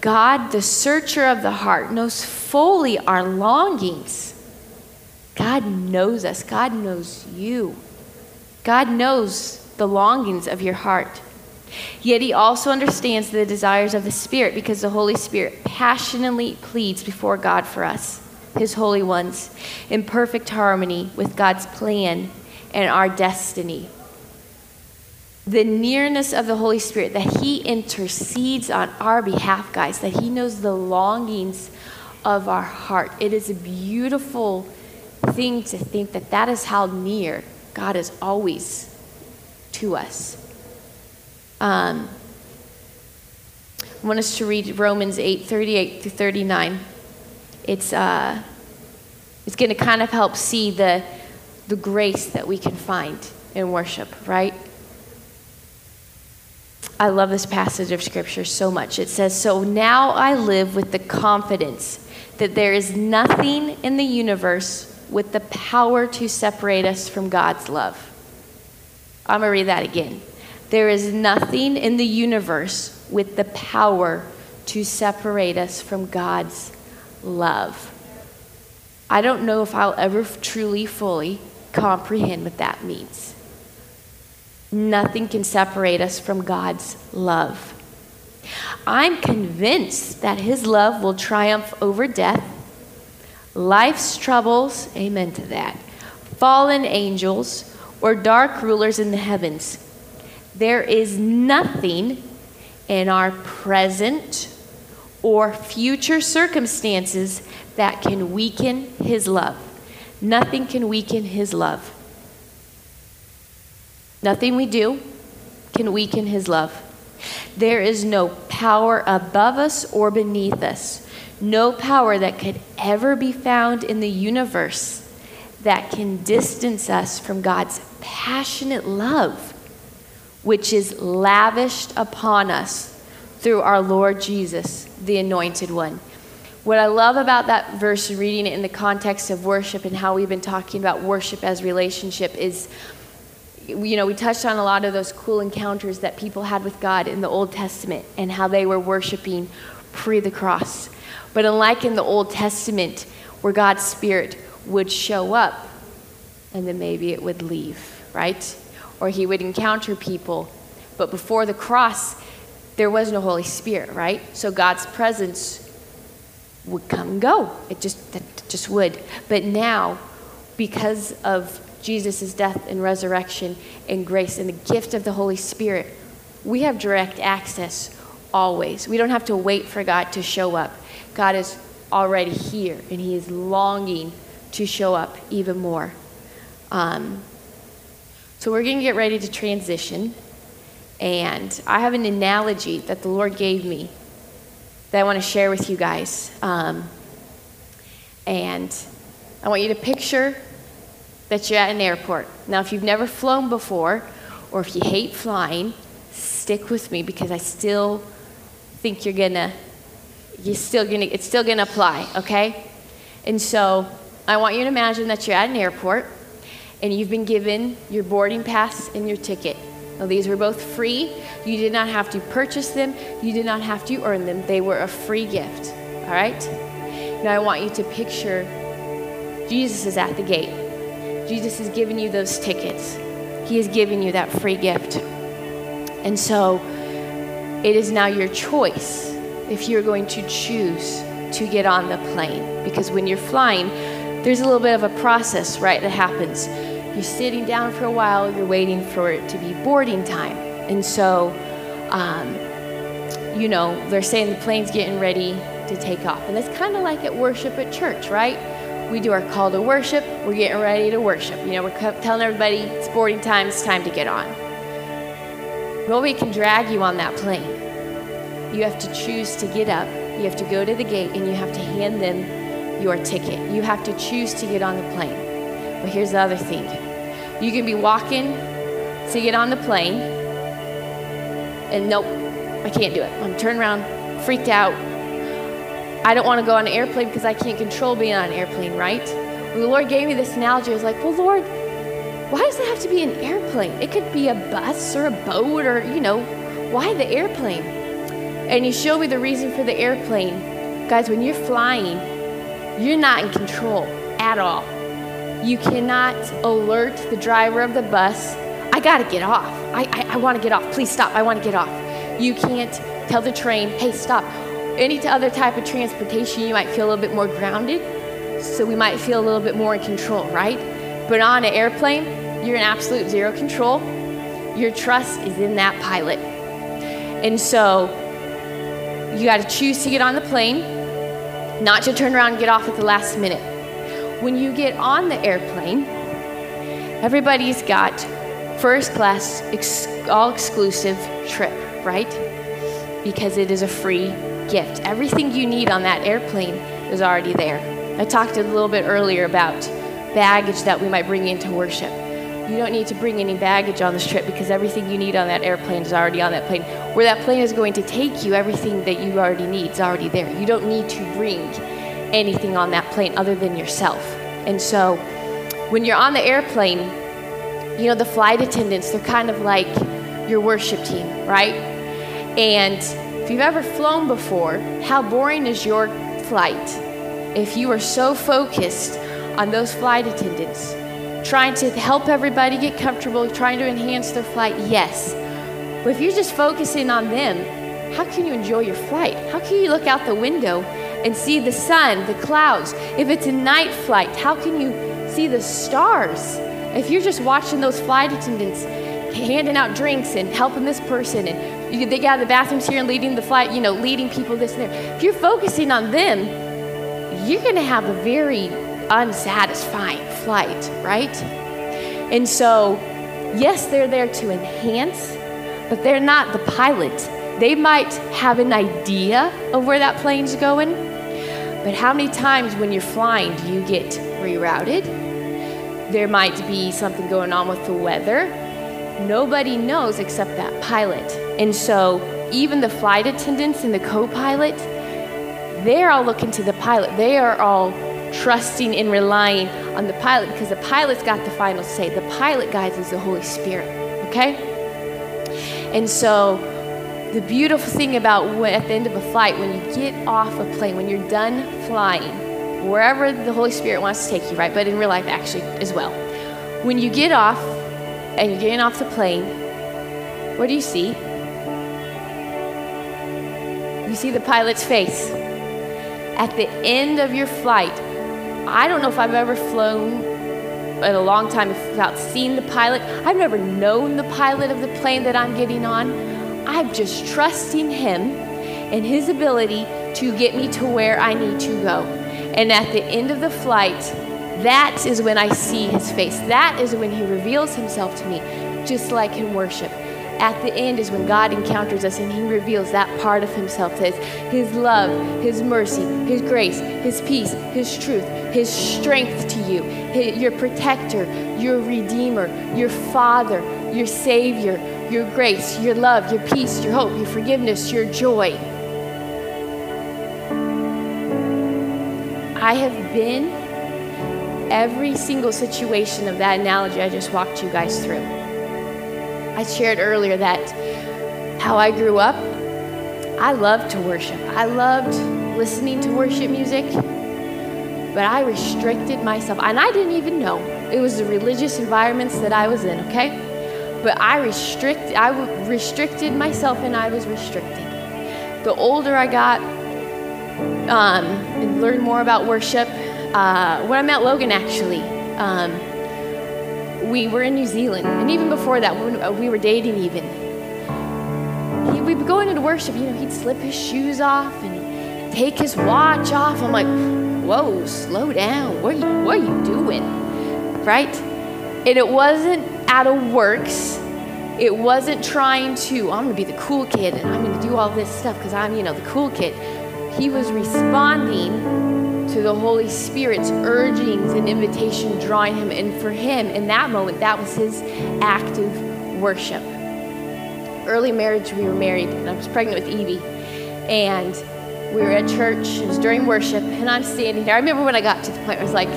God, the searcher of the heart, knows fully our longings God knows us. God knows you. God knows the longings of your heart. Yet he also understands the desires of the Spirit because the Holy Spirit passionately pleads before God for us, his holy ones, in perfect harmony with God's plan and our destiny. The nearness of the Holy Spirit, that he intercedes on our behalf, guys, that he knows the longings of our heart. It is a beautiful thing to think that that is how near God is always to us. Um, I want us to read Romans 8 38 through 39. It's, uh, it's going to kind of help see the, the grace that we can find in worship, right? I love this passage of Scripture so much. It says, So now I live with the confidence that there is nothing in the universe with the power to separate us from God's love. I'm going to read that again. There is nothing in the universe with the power to separate us from God's love. I don't know if I'll ever truly, fully comprehend what that means. Nothing can separate us from God's love. I'm convinced that His love will triumph over death, life's troubles, amen to that, fallen angels, or dark rulers in the heavens. There is nothing in our present or future circumstances that can weaken His love. Nothing can weaken His love. Nothing we do can weaken His love. There is no power above us or beneath us, no power that could ever be found in the universe that can distance us from God's passionate love which is lavished upon us through our Lord Jesus, the Anointed One. What I love about that verse, reading it in the context of worship and how we've been talking about worship as relationship, is you know, we touched on a lot of those cool encounters that people had with God in the Old Testament and how they were worshiping pre the cross. But unlike in the Old Testament, where God's Spirit would show up and then maybe it would leave, right? Or he would encounter people. But before the cross, there was no Holy Spirit, right? So God's presence would come and go. It just, it just would. But now, because of Jesus' death and resurrection and grace and the gift of the Holy Spirit, we have direct access always. We don't have to wait for God to show up. God is already here, and He is longing to show up even more. Um, so we're going to get ready to transition. And I have an analogy that the Lord gave me that I want to share with you guys. Um, and I want you to picture that you're at an airport. Now, if you've never flown before, or if you hate flying, stick with me because I still think you're gonna, you're still gonna, it's still gonna apply, okay? And so I want you to imagine that you're at an airport and you've been given your boarding pass and your ticket. Now, these were both free. You did not have to purchase them, you did not have to earn them. They were a free gift. All right? Now, I want you to picture Jesus is at the gate. Jesus has given you those tickets, He has given you that free gift. And so, it is now your choice if you're going to choose to get on the plane. Because when you're flying, there's a little bit of a process, right, that happens. You're sitting down for a while, you're waiting for it to be boarding time. And so, um, you know, they're saying the plane's getting ready to take off. And it's kind of like at worship at church, right? We do our call to worship, we're getting ready to worship. You know, we're telling everybody it's boarding time, it's time to get on. Nobody can drag you on that plane. You have to choose to get up, you have to go to the gate, and you have to hand them your ticket. You have to choose to get on the plane. But here's the other thing you can be walking to get on the plane, and nope, I can't do it. I'm turned around, freaked out. I don't want to go on an airplane because I can't control being on an airplane, right? When the Lord gave me this analogy, I was like, well, Lord, why does it have to be an airplane? It could be a bus or a boat or, you know, why the airplane? And He showed me the reason for the airplane. Guys, when you're flying, you're not in control at all. You cannot alert the driver of the bus I gotta get off. I, I, I wanna get off. Please stop. I wanna get off. You can't tell the train, hey, stop. Any other type of transportation, you might feel a little bit more grounded. So we might feel a little bit more in control, right? But on an airplane, you're in absolute zero control. Your trust is in that pilot. And so you got to choose to get on the plane, not to turn around and get off at the last minute. When you get on the airplane, everybody's got first class, ex- all exclusive trip, right? Because it is a free gift. Everything you need on that airplane is already there. I talked a little bit earlier about baggage that we might bring into worship. You don't need to bring any baggage on this trip because everything you need on that airplane is already on that plane. Where that plane is going to take you, everything that you already need is already there. You don't need to bring anything on that plane other than yourself. And so when you're on the airplane, you know, the flight attendants, they're kind of like your worship team, right? And if you've ever flown before, how boring is your flight if you are so focused on those flight attendants, trying to help everybody get comfortable, trying to enhance their flight? Yes. But if you're just focusing on them, how can you enjoy your flight? How can you look out the window and see the sun, the clouds? If it's a night flight, how can you see the stars? If you're just watching those flight attendants handing out drinks and helping this person and they of the bathrooms here and leading the flight, you know, leading people this and there. If you're focusing on them, you're going to have a very unsatisfying flight, right? And so, yes, they're there to enhance, but they're not the pilot. They might have an idea of where that plane's going, but how many times when you're flying do you get rerouted? There might be something going on with the weather. Nobody knows except that pilot. And so, even the flight attendants and the co pilot, they're all looking to the pilot. They are all trusting and relying on the pilot because the pilot's got the final say. The pilot guides is the Holy Spirit, okay? And so, the beautiful thing about when, at the end of a flight, when you get off a plane, when you're done flying, wherever the Holy Spirit wants to take you, right? But in real life, actually, as well. When you get off and you're getting off the plane, what do you see? You see the pilot's face. At the end of your flight, I don't know if I've ever flown in a long time without seeing the pilot. I've never known the pilot of the plane that I'm getting on. I'm just trusting him and his ability to get me to where I need to go. And at the end of the flight, that is when I see his face. That is when he reveals himself to me, just like in worship. At the end is when God encounters us and he reveals that part of himself his, his love, his mercy, his grace, his peace, his truth, his strength to you, his, your protector, your redeemer, your father, your savior, your grace, your love, your peace, your hope, your forgiveness, your joy. I have been every single situation of that analogy I just walked you guys through. I shared earlier that how I grew up, I loved to worship. I loved listening to worship music, but I restricted myself. And I didn't even know. It was the religious environments that I was in, okay? But I restrict I restricted myself and I was restricted. The older I got, um, and learned more about worship, uh, when I met Logan, actually, um, we were in New Zealand, and even before that, when we were dating, even he, we'd go into worship. You know, he'd slip his shoes off and take his watch off. I'm like, whoa, slow down. What are you, what are you doing? Right? And it wasn't out of works. It wasn't trying to, oh, I'm going to be the cool kid and I'm going to do all this stuff because I'm, you know, the cool kid. He was responding to the Holy Spirit's urgings and invitation drawing him. And for him, in that moment, that was his active worship. Early marriage, we were married, and I was pregnant with Evie. And we were at church, it was during worship, and I'm standing there. I remember when I got to the point I was like,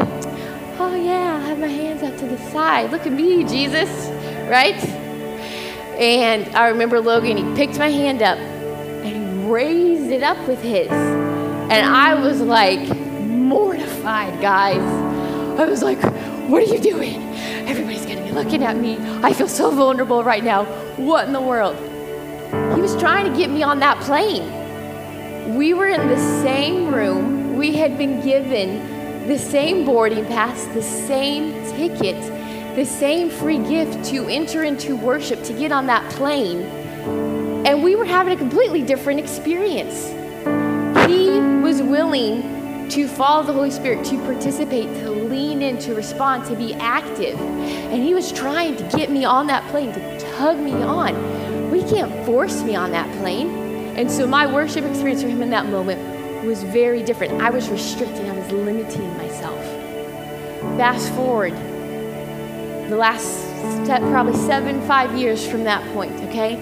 oh yeah, I have my hands up to the side. Look at me, Jesus, right? And I remember Logan, he picked my hand up and he raised it up with his. And I was like mortified, guys. I was like, What are you doing? Everybody's to be looking at me. I feel so vulnerable right now. What in the world? He was trying to get me on that plane. We were in the same room. We had been given the same boarding pass, the same ticket, the same free gift to enter into worship, to get on that plane. And we were having a completely different experience. He was willing to follow the Holy Spirit, to participate, to lean in, to respond, to be active. And he was trying to get me on that plane, to tug me on. We can't force me on that plane. And so my worship experience for him in that moment was very different. I was restricting, I was limiting myself. Fast forward, the last step, probably seven, five years from that point, okay?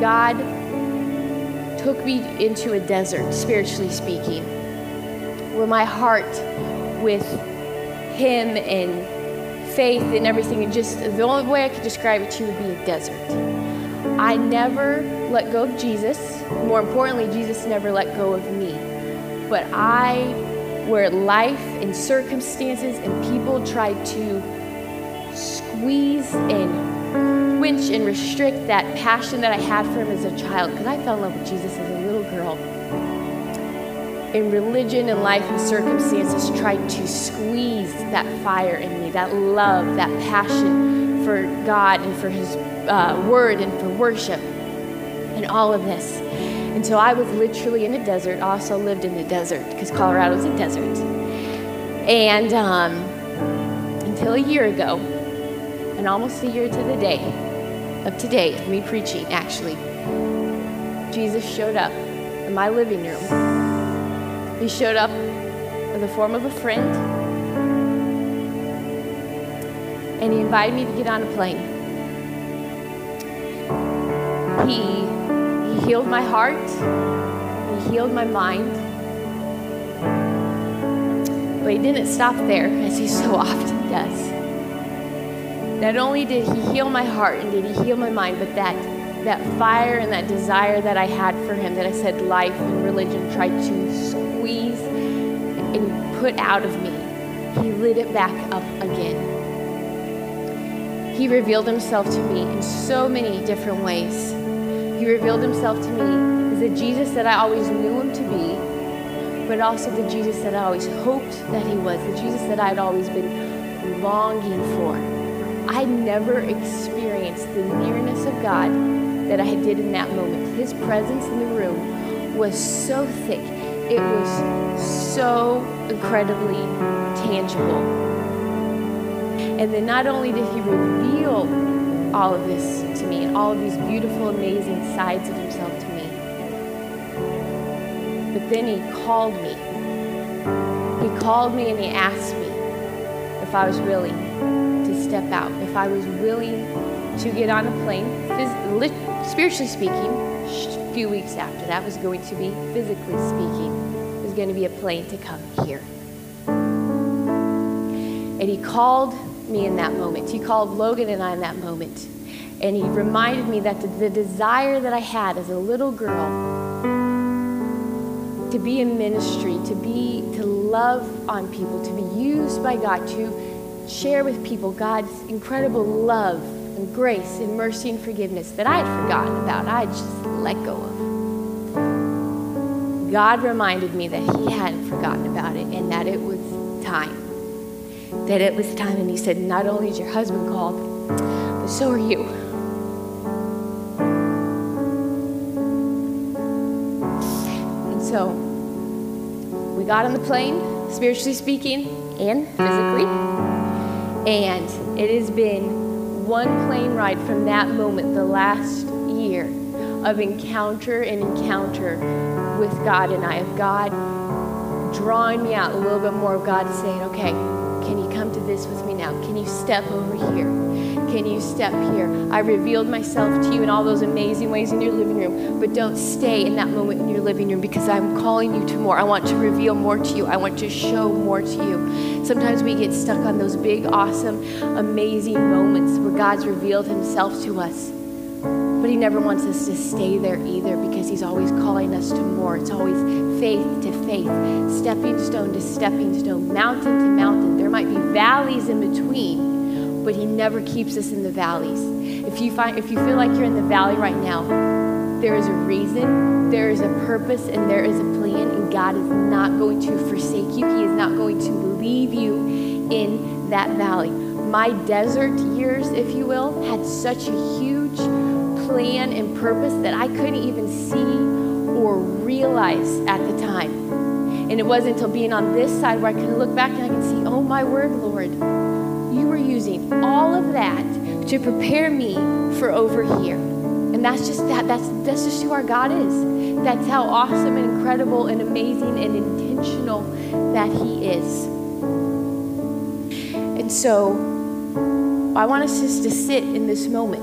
God took me into a desert, spiritually speaking, where my heart with Him and faith and everything, and just the only way I could describe it to you would be a desert. I never let go of Jesus. More importantly, Jesus never let go of me. But I, where life and circumstances and people tried to squeeze and quench and restrict that passion that I had for him as a child because I fell in love with Jesus as a little girl. In religion and life and circumstances, tried to squeeze that fire in me, that love, that passion for God and for His uh, Word and for worship and all of this. And so I was literally in a desert. I also lived in the desert because Colorado is a desert. And um, until a year ago, and almost a year to the day, of today, me preaching actually, Jesus showed up in my living room. He showed up in the form of a friend, and he invited me to get on a plane. He, he healed my heart, he healed my mind. But he didn't stop there, as he so often does. Not only did he heal my heart and did he heal my mind, but that that fire and that desire that I had for him, that I said life and religion tried to squeeze and put out of me, he lit it back up again. He revealed himself to me in so many different ways. Revealed himself to me as the Jesus that I always knew him to be, but also the Jesus that I always hoped that he was, the Jesus that I'd always been longing for. I never experienced the nearness of God that I did in that moment. His presence in the room was so thick, it was so incredibly tangible. And then not only did he reveal all of this to me and all of these beautiful, amazing sides of himself to me, but then he called me. He called me and he asked me if I was willing to step out, if I was willing to get on a plane, spiritually speaking, a few weeks after that was going to be physically speaking, was going to be a plane to come here. And he called me in that moment. He called Logan and I in that moment. And he reminded me that the, the desire that I had as a little girl to be in ministry, to be to love on people, to be used by God, to share with people God's incredible love and grace and mercy and forgiveness that I had forgotten about, I just let go of. God reminded me that He hadn't forgotten about it and that it was time. That it was time. And He said, Not only is your husband called, but so are you. And so we got on the plane, spiritually speaking and physically. And it has been one plane ride from that moment, the last year, of encounter and encounter with God and I, of God drawing me out a little bit more, of God saying, okay, you step over here? Can you step here? I revealed myself to you in all those amazing ways in your living room, but don't stay in that moment in your living room because I'm calling you to more. I want to reveal more to you. I want to show more to you. Sometimes we get stuck on those big, awesome, amazing moments where God's revealed himself to us. But He never wants us to stay there either because He's always calling us to more. It's always faith to faith, stepping stone to stepping stone, mountain to mountain. There might be valleys in between, but He never keeps us in the valleys. If you find if you feel like you're in the valley right now, there is a reason, there is a purpose, and there is a plan, and God is not going to forsake you. He is not going to leave you in that valley. My desert years, if you will, had such a huge plan and purpose that I couldn't even see or realize at the time. And it wasn't until being on this side where I can look back and I can see, oh my word, Lord, you were using all of that to prepare me for over here. And that's just that that's that's just who our God is. That's how awesome and incredible and amazing and intentional that he is. And so I want us just to sit in this moment.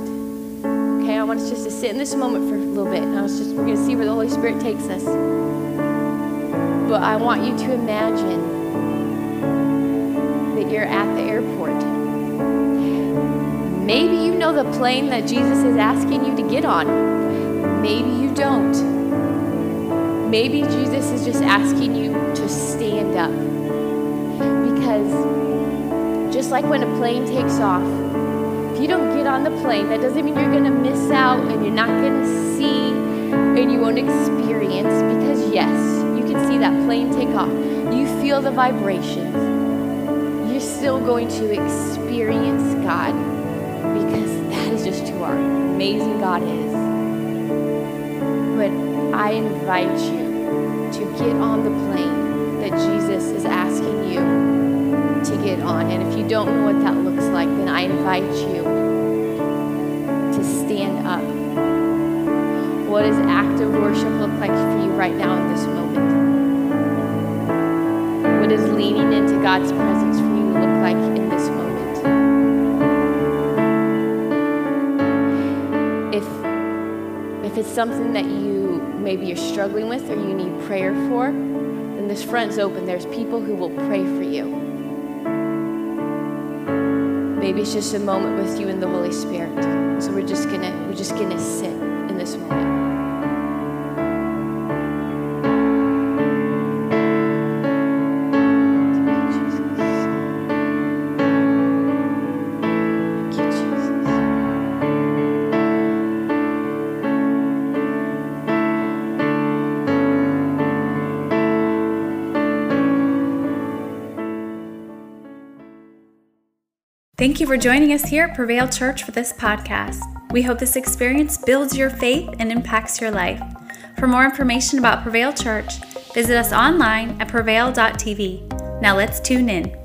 Okay, I want us just to sit in this moment for a little bit. And I was just we're gonna see where the Holy Spirit takes us. But I want you to imagine that you're at the airport Maybe you know the plane that Jesus is asking you to get on. Maybe you don't. Maybe Jesus is just asking you to stand up. Because just like when a plane takes off, if you don't get on the plane, that doesn't mean you're going to miss out and you're not going to see and you won't experience. Because, yes, you can see that plane take off. You feel the vibrations. You're still going to experience God because that is just who our amazing God is. But I invite you to get on the plane that Jesus is asking you to get on. And if you don't know what that looks like, then I invite you to stand up. What does active worship look like for you right now in this moment? What does leaning into God's presence for you look like in this moment? if if it's something that you maybe you're struggling with or you need prayer for, then this front's open. There's people who will pray for you. Maybe it's just a moment with you and the Holy Spirit. So we're just gonna we're just gonna sit you for joining us here at Prevail Church for this podcast. We hope this experience builds your faith and impacts your life. For more information about Prevail Church, visit us online at prevail.tv. Now let's tune in.